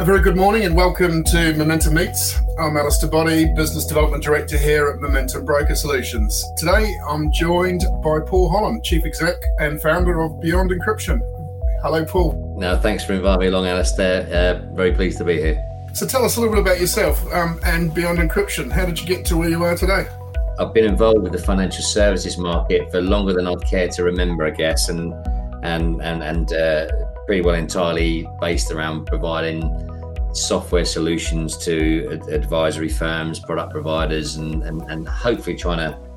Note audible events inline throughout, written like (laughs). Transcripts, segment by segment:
A very good morning and welcome to Momentum Meets. I'm Alistair Body, Business Development Director here at Momentum Broker Solutions. Today I'm joined by Paul Holland, Chief Exec and founder of Beyond Encryption. Hello, Paul. No, thanks for inviting me along, Alistair. Uh, very pleased to be here. So tell us a little bit about yourself um, and Beyond Encryption. How did you get to where you are today? I've been involved with the financial services market for longer than I'd care to remember, I guess, and and and and uh, pretty well entirely based around providing software solutions to advisory firms, product providers, and, and, and hopefully trying to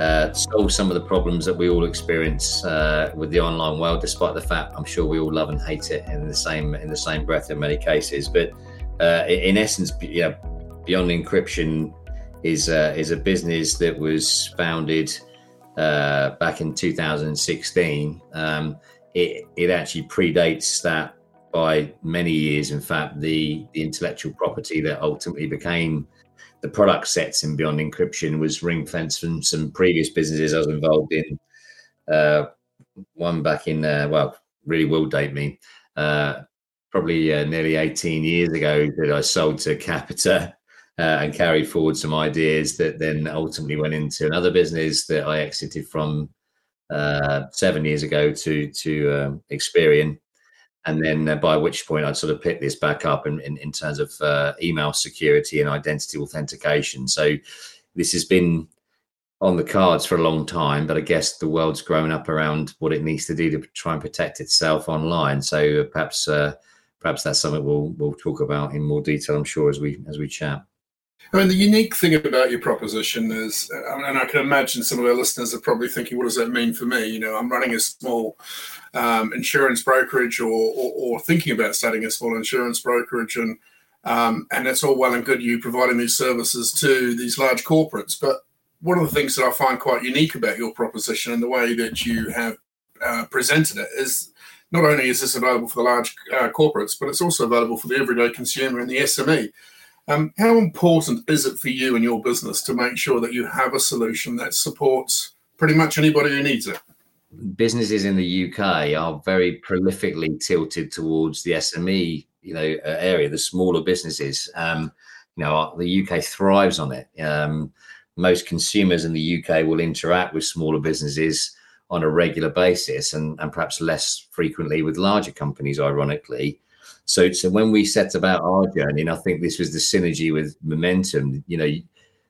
uh, solve some of the problems that we all experience uh, with the online world. Despite the fact I'm sure we all love and hate it in the same in the same breath in many cases, but uh, in essence, yeah, Beyond Encryption is uh, is a business that was founded uh, back in 2016. Um, it, it actually predates that by many years. In fact, the, the intellectual property that ultimately became the product sets in Beyond Encryption was ring fenced from some previous businesses I was involved in. Uh, one back in, uh, well, really will date me, uh, probably uh, nearly 18 years ago that I sold to Capita. Uh, and carried forward some ideas that then ultimately went into another business that I exited from uh, seven years ago to to um, Experian and then uh, by which point I'd sort of pick this back up in, in, in terms of uh, email security and identity authentication. So this has been on the cards for a long time, but I guess the world's grown up around what it needs to do to try and protect itself online. So perhaps uh, perhaps that's something we'll we'll talk about in more detail, I'm sure, as we as we chat. I mean, the unique thing about your proposition is, and I can imagine some of our listeners are probably thinking, what does that mean for me? You know, I'm running a small um, insurance brokerage or, or, or, thinking about starting a small insurance brokerage, and um, and it's all well and good you providing these services to these large corporates. But one of the things that I find quite unique about your proposition and the way that you have uh, presented it is not only is this available for the large uh, corporates, but it's also available for the everyday consumer and the SME. Um, how important is it for you and your business to make sure that you have a solution that supports pretty much anybody who needs it? Businesses in the UK are very prolifically tilted towards the SME, you know, uh, area, the smaller businesses. Um, you know, the UK thrives on it. Um, most consumers in the UK will interact with smaller businesses on a regular basis and, and perhaps less frequently with larger companies, ironically. So, so when we set about our journey, and I think this was the synergy with momentum, you know,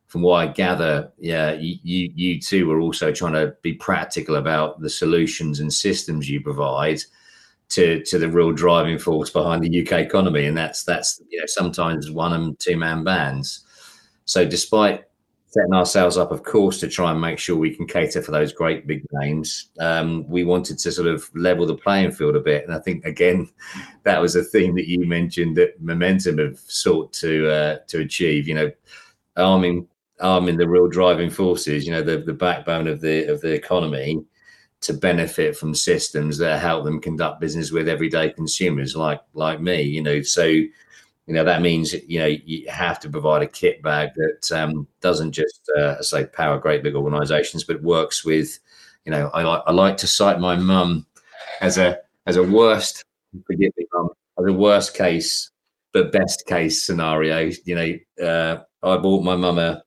from what I gather, yeah, you, you, you too were also trying to be practical about the solutions and systems you provide to to the real driving force behind the UK economy, and that's that's you know sometimes one and two man bands. So, despite setting ourselves up, of course, to try and make sure we can cater for those great big names. Um, we wanted to sort of level the playing field a bit, and I think again (laughs) that was a theme that you mentioned that momentum have sought to uh, to achieve. You know, arming arming the real driving forces. You know, the the backbone of the of the economy to benefit from systems that help them conduct business with everyday consumers like like me. You know, so you know that means you know you have to provide a kit bag that um, doesn't just uh, say power great big organizations but works with you know i, I like to cite my mum as a as a worst forgive me mum as a worst case but best case scenario. You know uh, i bought my mum a,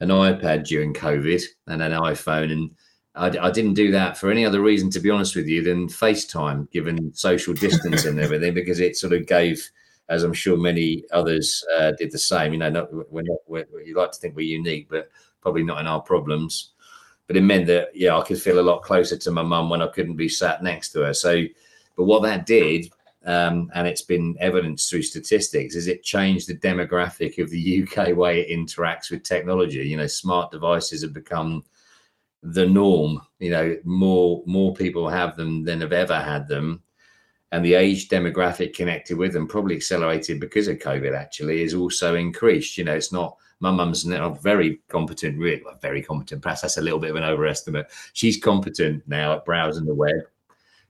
an ipad during covid and an iphone and I, I, didn't do that for any other reason, to be honest with you, than FaceTime, given social distance and (laughs) everything, because it sort of gave as I'm sure many others uh, did the same. You know, not, we're not, we're, you like to think we're unique, but probably not in our problems. But it meant that, yeah, I could feel a lot closer to my mum when I couldn't be sat next to her. So, but what that did, um, and it's been evidenced through statistics, is it changed the demographic of the UK way it interacts with technology. You know, smart devices have become the norm. You know, more more people have them than have ever had them and the age demographic connected with them probably accelerated because of COVID actually is also increased. You know, it's not my mum's not very competent, really well, very competent. Perhaps that's a little bit of an overestimate. She's competent now at browsing the web.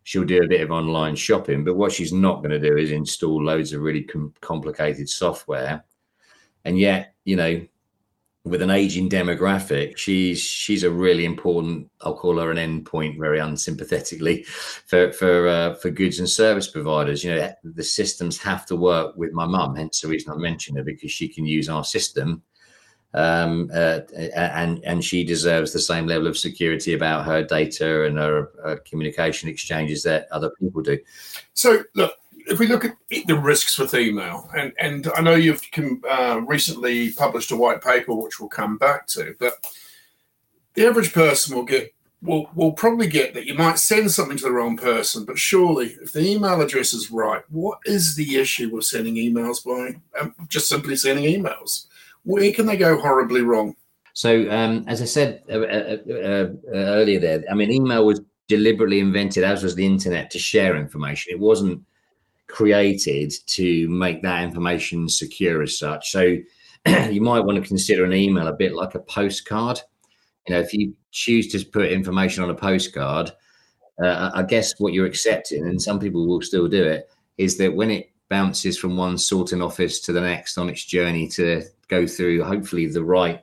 She'll do a bit of online shopping, but what she's not going to do is install loads of really com- complicated software. And yet, you know, with an aging demographic, she's she's a really important. I'll call her an endpoint, very unsympathetically, for for uh, for goods and service providers. You know, the systems have to work with my mum. Hence the reason I mentioned her because she can use our system, um, uh, and and she deserves the same level of security about her data and her, her communication exchanges that other people do. So look, if we look at the risks with email, and, and I know you've uh, recently published a white paper, which we'll come back to, but the average person will get will will probably get that you might send something to the wrong person, but surely if the email address is right, what is the issue with sending emails by um, just simply sending emails? Where can they go horribly wrong? So, um, as I said uh, uh, uh, uh earlier, there, I mean, email was deliberately invented, as was the internet, to share information. It wasn't created to make that information secure as such. So (clears throat) you might want to consider an email a bit like a postcard. You know, if you choose to put information on a postcard, uh, I guess what you're accepting, and some people will still do it, is that when it bounces from one sorting office to the next on its journey to go through hopefully the right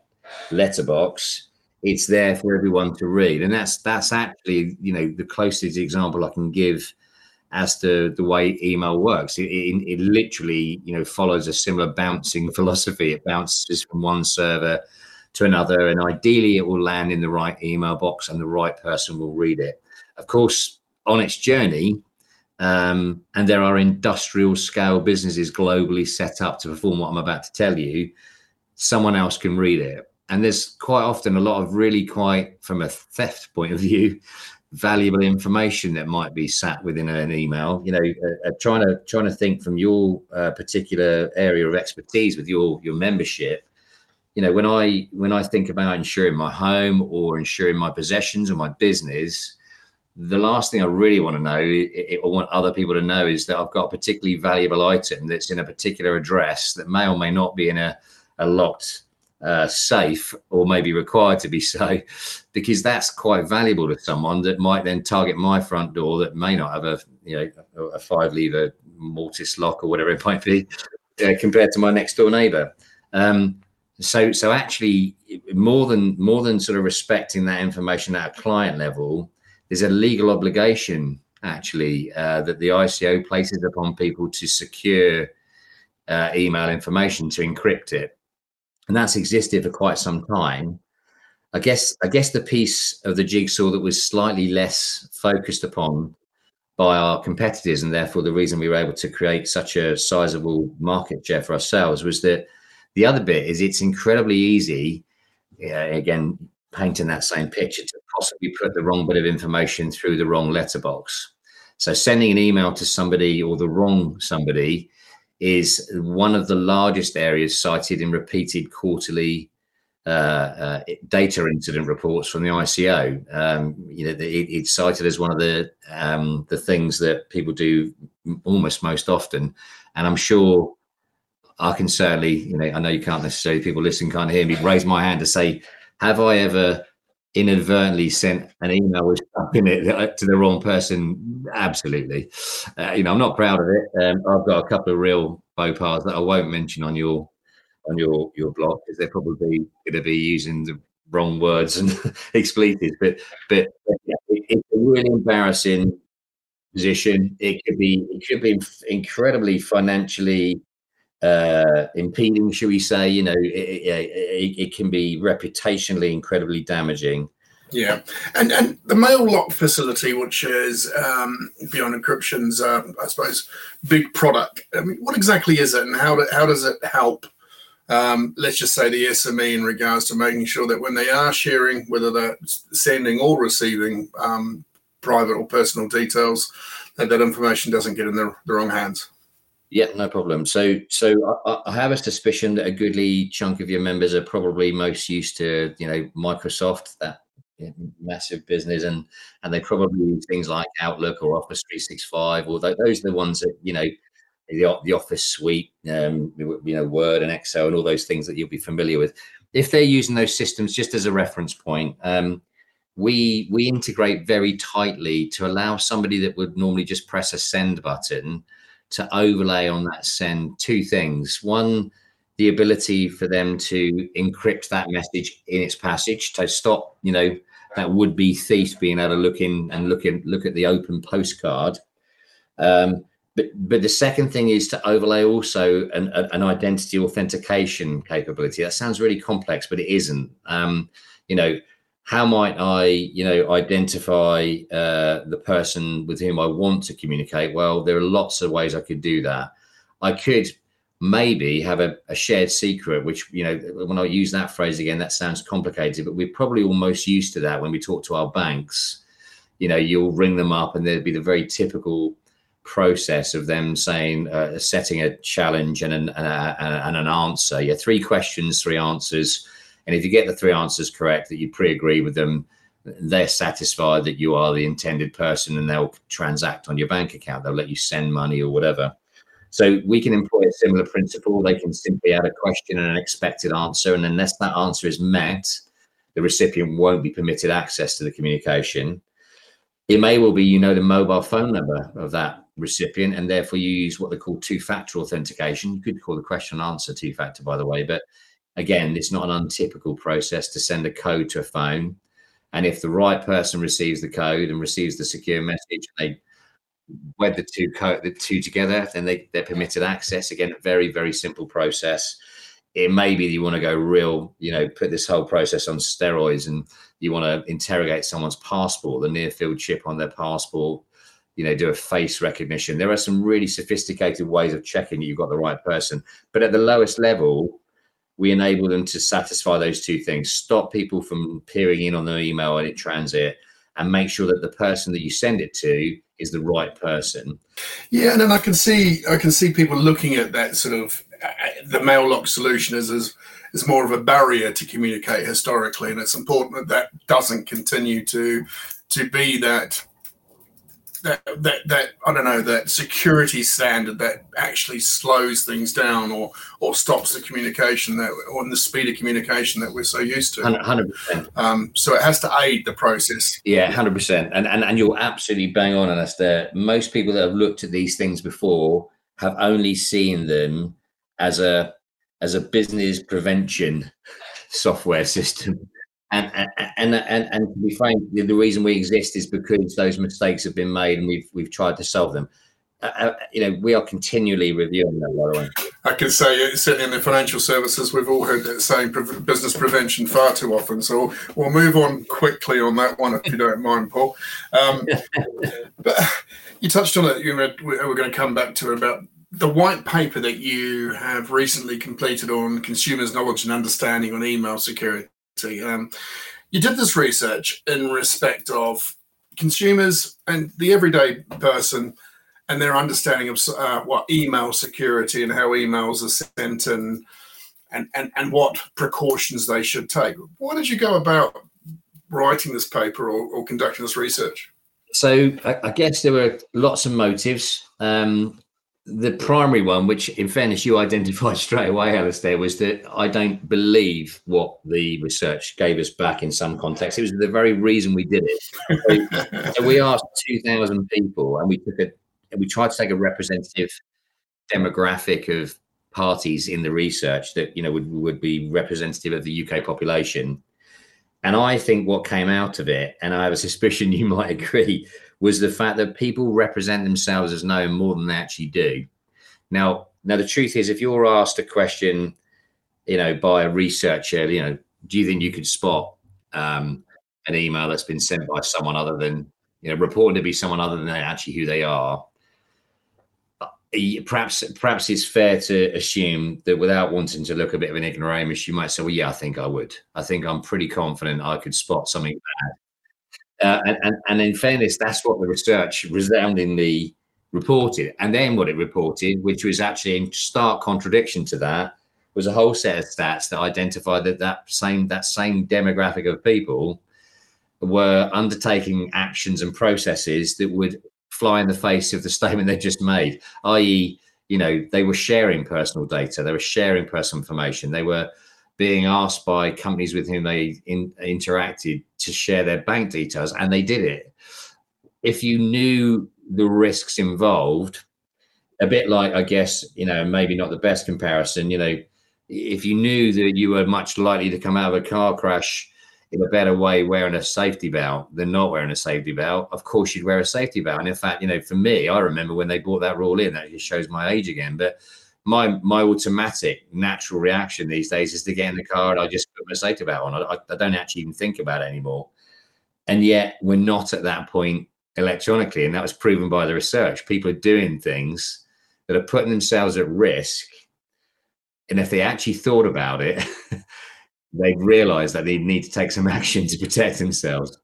letterbox, it's there for everyone to read. And that's that's actually, you know, the closest example I can give as to the way email works. It, it, it, literally, you know, follows a similar bouncing (laughs) philosophy. It bounces from one server to another, and ideally, it will land in the right email box, and the right person will read it. Of course, on its journey, um, and there are industrial scale businesses globally set up to perform what I'm about to tell you. Someone else can read it, and there's quite often a lot of really quite, from a theft point of view, valuable information that might be sat within an email you know uh, uh, trying to trying to think from your uh, particular area of expertise with your your membership. You know when i when i think about insuring my home or insuring my possessions or my business the last thing i really want to know or want other people to know is that i've got a particularly valuable item that's in a particular address that may or may not be in a, a locked uh, safe or maybe required to be (laughs) so, because that's quite valuable to someone that might then target my front door that may not have a you know a five lever mortise lock or whatever it might be uh, compared to my next door neighbor. Um, so so actually more than more than sort of respecting that information at a client level, there's a legal obligation actually uh, that the ICO places upon people to secure uh, email information to encrypt it and that's existed for quite some time. I guess I guess the piece of the jigsaw that was slightly less focused upon by our competitors, and therefore the reason we were able to create such a sizable market share for ourselves was that the other bit is it's incredibly easy. Yeah, again, painting that same picture to possibly put the wrong bit of information through the wrong letterbox. So sending an email to somebody or the wrong somebody is one of the largest areas cited in repeated quarterly uh, uh, data incident reports from the ICO. Um, you know, it, it's cited as one of the um, the things that people do almost most often, and I'm sure I can certainly, you know, I know you can't necessarily people listening can't hear me raise my hand to say, have I ever inadvertently sent an email it to the wrong person, absolutely. Uh, you know, I'm not proud of it. Um, I've got a couple of real faux pas that I won't mention on your on your your blog because they're probably going to be using the wrong words and (laughs) expletives. But but yeah, it, it's a really embarrassing position. It could be it could be incredibly financially uh, impeding, should we say? You know, it, it, it, can be reputationally incredibly damaging. Yeah, and and the Mailock facility, which is um, beyond encryption's, uh, I suppose, big product. I mean, what exactly is it, and how do, how does it help? Um, let's just say the SME in regards to making sure that when they are sharing, whether they're sending or receiving um, private or personal details, that that information doesn't get in the, the wrong hands. Yeah, no problem. So, so I, I, have a suspicion that a goodly chunk of your members are probably most used to, you know, Microsoft, that massive business, and and they probably use things like Outlook or Office 365, or those are the ones that you know, the the Office suite, um, you know, Word and Excel, and all those things that you'll be familiar with. If they're using those systems just as a reference point, um, we we integrate very tightly to allow somebody that would normally just press a send button to overlay on that send two things. One, the ability for them to encrypt that message in its passage to stop, you know, that would be thief being able to look in and look in, look at the open postcard. Um, but but the second thing is to overlay also an, an identity authentication capability. That sounds really complex, but it isn't. Um, you know, how might I, you know, identify uh, the person with whom I want to communicate? Well, there are lots of ways I could do that. I could maybe have a, a, shared secret, which, you know, when I use that phrase again, that sounds complicated, but we're probably almost used to that when we talk to our banks. You know, you'll ring them up and there'd be the very typical process of them saying, uh, setting a challenge and an, and, an answer. Yeah, three questions, three answers. And if you get the three answers correct, that you pre agree with them, they're satisfied that you are the intended person and they'll transact on your bank account. They'll let you send money or whatever. So we can employ a similar principle. They can simply add a question and an expected answer. And unless that answer is met, the recipient won't be permitted access to the communication. It may well be you know the mobile phone number of that recipient, and therefore you use what they call two factor authentication. You could call the question and answer two factor, by the way. But again, it's not an untypical process to send a code to a phone. And if the right person receives the code and receives the secure message, they wed the two co- the two together, then they, they're permitted access. Again, a very, very simple process. It may be that you want to go real, you know, put this whole process on steroids and you want to interrogate someone's passport, the near field chip on their passport, you know, do a face recognition. There are some really sophisticated ways of checking you've got the right person. But at the lowest level, we enable them to satisfy those two things stop people from peering in on their email in transit and make sure that the person that you send it to is the right person. Yeah, and then I can see I can see people looking at that sort of the Mailock solution as as is more of a barrier to communicate historically, and it's important that that doesn't continue to to be that that that that I don't know that security standard that actually slows things down or or stops the communication that or the speed of communication that we're so used to. Hundred percent. Um, so it has to aid the process. Yeah, hundred percent. And and and you're absolutely bang on there. Most people that have looked at these things before have only seen them as a as a business prevention (laughs) software system and and and and, to be frank, the, the, reason we exist is because those mistakes have been made, and we've we've tried to solve them. Uh, uh you know, we are continually reviewing that. By the way, I can say certainly in the financial services, we've all heard that saying business prevention far too often. So we'll move on quickly on that one, if you don't mind, Paul. Um, (laughs) but you touched on it. You were, we're going to come back to it about the white paper that you have recently completed on consumers' knowledge and understanding on email security. Um, you did this research in respect of consumers and the everyday person and their understanding of uh, what email security and how emails are sent and, and and and what precautions they should take. Why did you go about writing this paper or, or conducting this research? So I, I, guess there were lots of motives. Um, the primary one, which in fairness you (laughs) identified straight away, Alistair, was that I don't believe what the research gave us back in some context. It was the very reason we did it. (laughs) So, we asked 2,000 people and we took a, we tried to take a representative demographic of parties in the research that, you know, would, would be representative of the UK population. And I think what came out of it, and I have a suspicion (laughs) you might agree, was the fact that people represent themselves as knowing more than they actually do. Now, now the truth is, if you're asked a question, you know, by a researcher, you know, do you think you could spot um, an email that's been sent by someone other than, you know, reporting to be someone other than actually who they are? Perhaps, perhaps it's fair to assume that without wanting to look a bit of an ignoramus, you might say, "Well, yeah, I think I would. I think I'm pretty confident I could spot something bad." Uh, and, and, and in fairness, that's what the research resoundingly reported. And then what it reported, which was actually in stark contradiction to that, was a whole set of stats that identified that that same that same demographic of people were undertaking actions and processes that would fly in the face of the statement they just made, i.e., you know, they were sharing personal data, they were sharing personal information, they were being asked by companies with whom they in, interacted to share their bank details, and they did it. If you knew the risks involved, a bit like I guess you know maybe not the best comparison. You know, if you knew that you were much likely to come out of a car crash in a better way wearing a safety belt than not wearing a safety belt, of course you'd wear a safety belt. And in fact, you know, for me, I remember when they brought that rule in, that just shows my age again. But my my automatic natural reaction these days is to get in the car and I just put my safety belt on. I, I don't actually even think about it anymore. And yet we're not at that point electronically, and that was proven by the research. People are doing things that are putting themselves at risk, and if they actually thought about it. (laughs) they'd realised that they need to take some (laughs) action to protect themselves.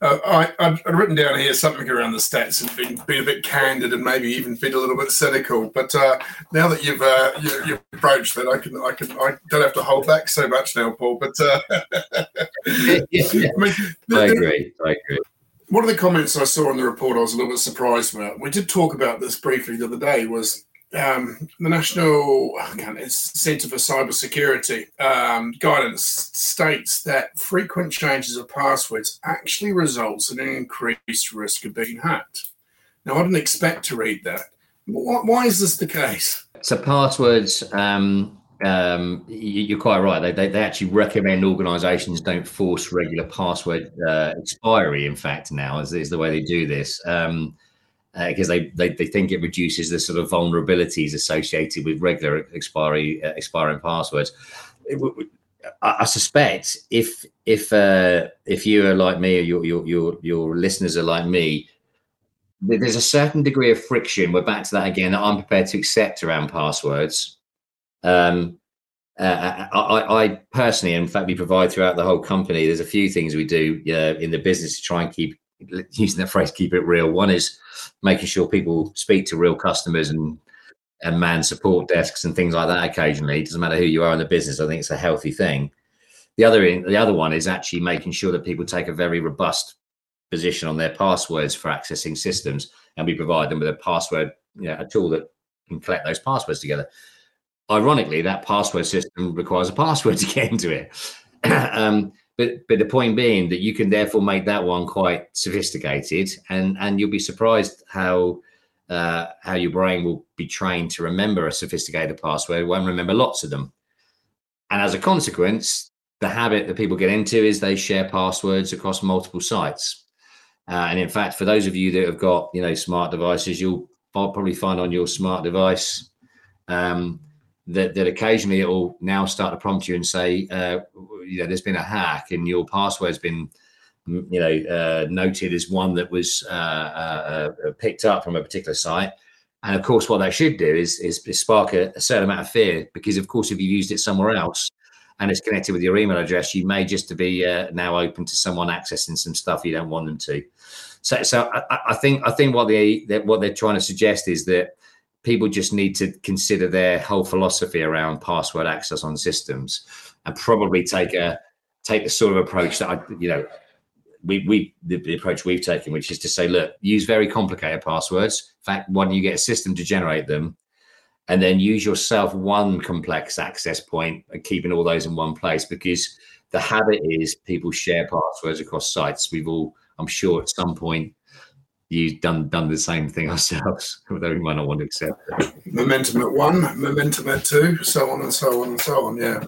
Uh, I, I'd, written down here something around the stats and been, been a bit candid and maybe even been a little bit cynical. But uh, now that you've uh, you, have approached that, I can I can I don't have to hold back so much now, Paul. But uh, yeah, yeah. I, mean, I agree. I agree. One of the comments I saw in the report, I was a little bit surprised about. We did talk about this briefly the other day. Was um, the National Centre for Cybersecurity um, guidance states that frequent changes of passwords actually results in an increased risk of being hacked. Now, I didn't expect to read that. Why is this the case? So, passwords, um, um, you're quite right. They, they, they actually recommend organisations don't force regular password uh, expiry. In fact, now is, is the way they do this. Um, because uh, they, they, they think it reduces the sort of vulnerabilities associated with regular expiry uh, expiring passwords. I, suspect if if uh, if you are like me or your, your your your listeners are like me, there's a certain degree of friction. We're back to that again. That I'm prepared to accept around passwords. Um, uh, I, I, personally, and in fact, we provide throughout the whole company. There's a few things we do uh, in the business to try and keep using that phrase, keep it real. One is making sure people speak to real customers and and man support desks and things like that occasionally. It doesn't matter who you are in the business. I think it's a healthy thing. The other the other one is actually making sure that people take a very robust position on their passwords for accessing systems, and we provide them with a password, you know, a tool that can collect those passwords together. Ironically, that password system requires a (laughs) password to get into it. (clears throat) um, but but the point being that you can therefore make that one quite sophisticated, and and you'll be surprised how uh, how your brain will be trained to remember a sophisticated password. It won't remember lots of them, and as a consequence, the habit that people get into is they share passwords across multiple sites. Uh, and in fact, for those of you that have got you know smart devices, you'll probably find on your smart device um, that, that occasionally it will now start to prompt you and say, uh, you know, there's been a hack and your password's been, you know, uh, noted as one that was uh, uh, uh, picked up from a particular site. And of course, what they should do is, is, is spark a, a, certain amount of fear because, of course, if you've used it somewhere else and it's connected with your email address, you may just to be uh, now open to someone accessing some stuff you don't want them to. So, so I, I think I think what they what they're trying to suggest is that people just need to consider their whole philosophy around password access on systems and probably take a take the sort of approach that I, you know, we we the, the, approach we've taken, which is to say, look, use very complicated passwords. In fact, why don't you get a system to generate them, and then use yourself one complex access point and keeping all those in one place because the habit is people share passwords across sites. We've all, I'm sure, at some point you done done the same thing (laughs) ourselves, although we might not want to accept it. Momentum at one, momentum at two, so on and so on and so on. Yeah.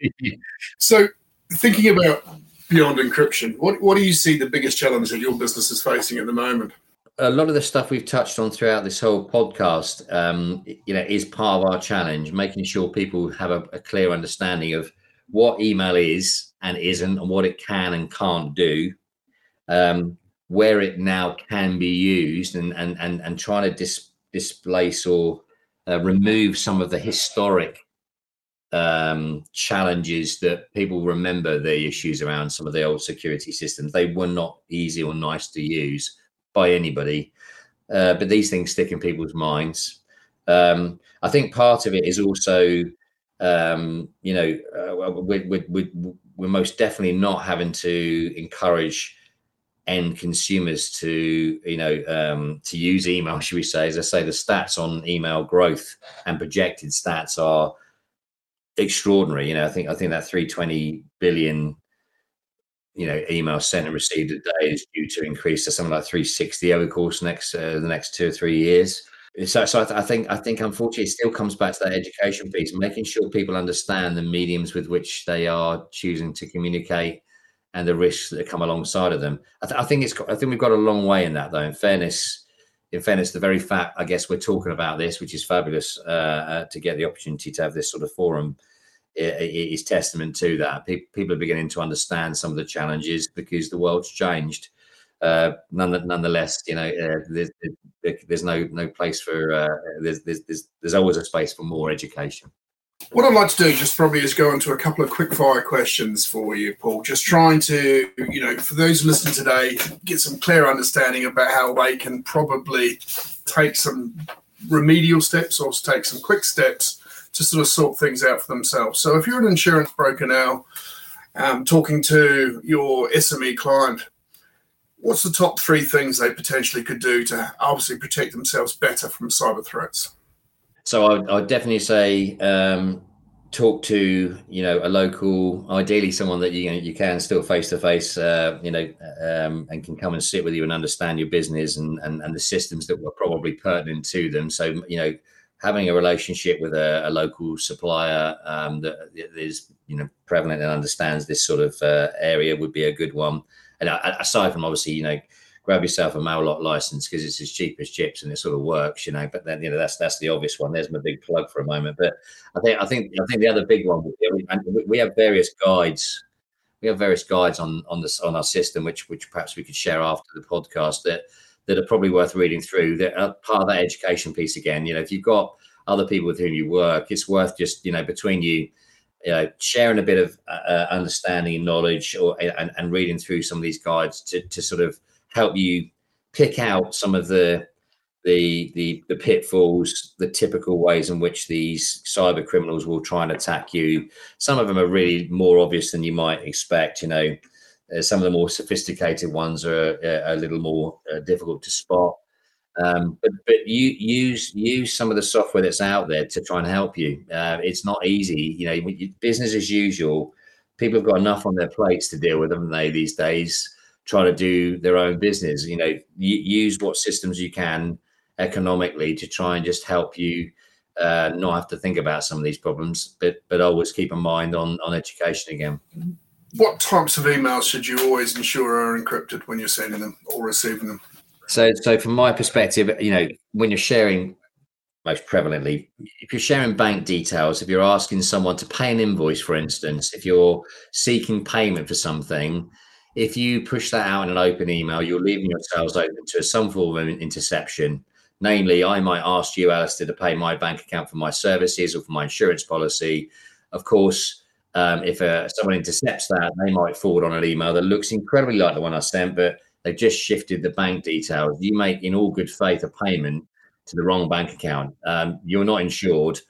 (laughs) so thinking about beyond encryption, what what do you see the biggest challenge that your business is facing at the moment? A lot of the stuff we've touched on throughout this whole podcast, um, you know, is part of our challenge, making sure people have a, a clear understanding of what email is and isn't, and what it can and can't do. Um, where it now can be used and and and, and trying to dis, displace or uh, remove some of the historic um, challenges that people remember the issues around some of the old security systems. They were not easy or nice to use by anybody, uh, but these things stick in people's minds. Um, I think part of it is also, um, you know, uh, we're, we're, we're most definitely not having to encourage end consumers to you know um, to use email (laughs) should we say. As i say the stats on email growth and projected stats are extraordinary. You know i think i think that 320 billion you know email sent and received a day is due to increase to something like 360 over the course next uh, the next two or three years. So, so I, th- I, think I think unfortunately it still comes back to that education piece, making sure people understand the mediums with which they are choosing to communicate and the risks that come alongside of them. I, th- I think it's I think we've got a long way in that though. In fairness, in fairness, the very fact I guess we're talking about this, which is fabulous uh, uh, to get the opportunity to have this sort of forum, is testament to that. People are beginning to understand some of the challenges because the world's changed. Uh, none, nonetheless, you know, uh, there's, there's, no no place for uh, there's, there's there's always a space for more education. What I'd like to do just probably is go into a couple of quick fire questions for you, Paul. Just trying to, you know, for those listening today, get some clear understanding about how they can probably take some remedial steps or take some quick steps to sort of sort things out for themselves. So if you're an insurance broker now, um, talking to your SME client, what's the top three things they potentially could do to obviously protect themselves better from cyber threats? So I would, definitely say um, talk to you know a local, ideally someone that you know, you can still face to face, you know, um, and can come and sit with you and understand your business and, and and the systems that were probably pertinent to them. So you know, having a relationship with a, a local supplier um, that is you know prevalent and understands this sort of uh, area would be a good one. And aside from obviously, you know, grab yourself a Mailock license because it's as cheap as chips and it sort of works, you know. But then you know that's that's the obvious one. There's my big plug for a moment. But I think I think I think the other big one and we have various guides. We have various guides on on this on our system, which which perhaps we could share after the podcast that that are probably worth reading through. That are part of that education piece again. You know, if you've got other people with whom you work, it's worth just you know between you, you know, sharing a bit of uh, uh understanding and knowledge, or and, and reading through some of these guides to to sort of help you pick out some of the the the the pitfalls, the typical ways in which these cyber criminals will try and attack you. Some of them are really more obvious than you might expect. You know, uh, some of the more sophisticated ones are uh, a little more uh, difficult to spot. Um, but but you use use some of the software that's out there to try and help you. Uh, it's not easy, you know. Business as usual. People have got enough on their plates to deal with, haven't they? These days, trying to do their own business. You know, use what systems you can economically to try and just help you uh, not have to think about some of these problems, but but always keep a mind on on education again. What types of emails should you always ensure are encrypted when you're sending them or receiving them? So, so from my perspective, you know, when you're sharing, most prevalently, if you're sharing bank details, if you're asking someone to pay an invoice, for instance, if you're seeking payment for something, if you push that out in an open email, you're leaving yourselves open to some form of interception. Namely, I might ask you, Alistair, to pay my bank account for my services or for my insurance policy. Of course, um, if uh, someone intercepts that, they might forward on an email that looks incredibly like the one I sent, but they've just shifted the bank details. You make, in all good faith, a payment to the wrong bank account. Um, you're not insured.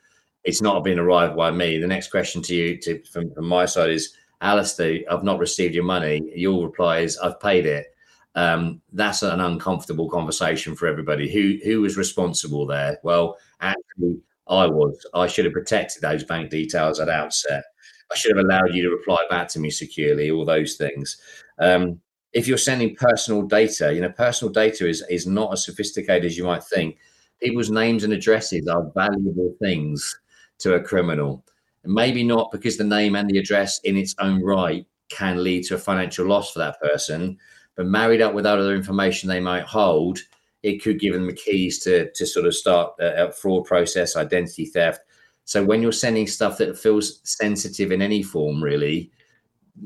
It's not been arrived by me. The next question to you, to, from, from my side, is Alistair, I've not received your money. Your reply is, I've paid it. Um, that's an uncomfortable conversation for everybody. Who who was responsible there? Well, actually, I was. I should have protected those bank details at outset. I should have allowed you to reply back to me securely. All those things. Um, if you're sending personal data, you know, personal data is is not as sophisticated as you might think. People's names and addresses are valuable things to a criminal. Maybe not because the name and the address in its own right can lead to a financial loss for that person, but married up with other information they might hold, it could give them the keys to to sort of start a, a fraud process, identity theft. So when you're sending stuff that feels sensitive in any form, really,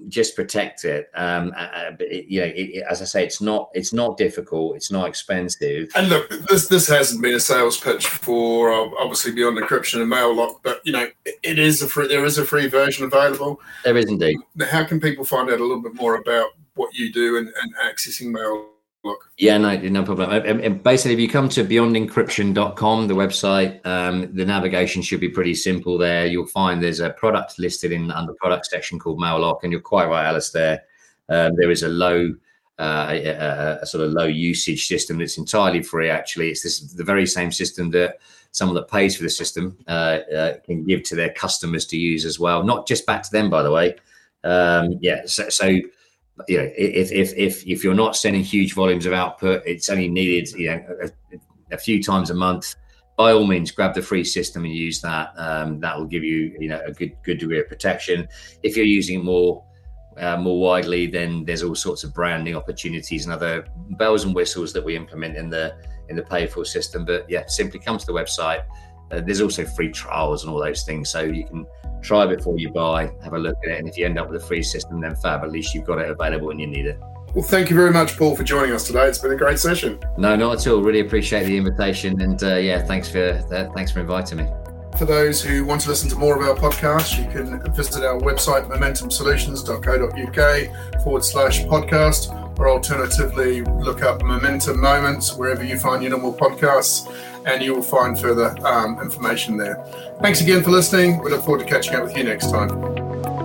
just protect it. Um, uh, it, you know, it, it, as I say, it's not it's not difficult. It's not expensive. And look, this this hasn't been a sales pitch for uh, obviously beyond encryption and Mailock, but you know, it is a free. There is a free version available. There is indeed. How can people find out a little bit more about what you do and, and accessing mail? Yeah, no, no problem. And basically, if you come to beyondencryption.com, the website, um, the navigation should be pretty simple there. You'll find there's a product listed in under product section called Mailock, and you're quite right, Alistair. Um, there is a low, uh, a, a, sort of low usage system that's entirely free. Actually, it's this the very same system that someone that pays for the system uh, uh, can give to their customers to use as well. Not just back to them, by the way. Um, yeah, so, so you know, if if if if you're not sending huge volumes of output, it's only needed, you know, a, a few times a month. by all means, grab the free system and use that. Um, that will give you, you know, a good good degree of protection. If you're using it more uh, more widely, then there's all sorts of branding opportunities and other bells and whistles that we implement in the in the pay for system. But yeah, simply come to the website. Uh, there's also free trials and all those things, so you can try before you buy, have a look at it, and if you end up with a free system, then fab. At least you've got it available when you need it. Well, thank you very much, Paul, for joining us today. It's been a great session. No, not at all. Really appreciate the invitation, and uh, yeah, thanks for uh, thanks for inviting me. For those who want to listen to more of our podcast, you can visit our website, momentumsolutions.co.uk forward slash podcast, or alternatively, look up Momentum Moments wherever you find your normal podcasts, and you will find further um, information there. Thanks again for listening. We look forward to catching up with you next time.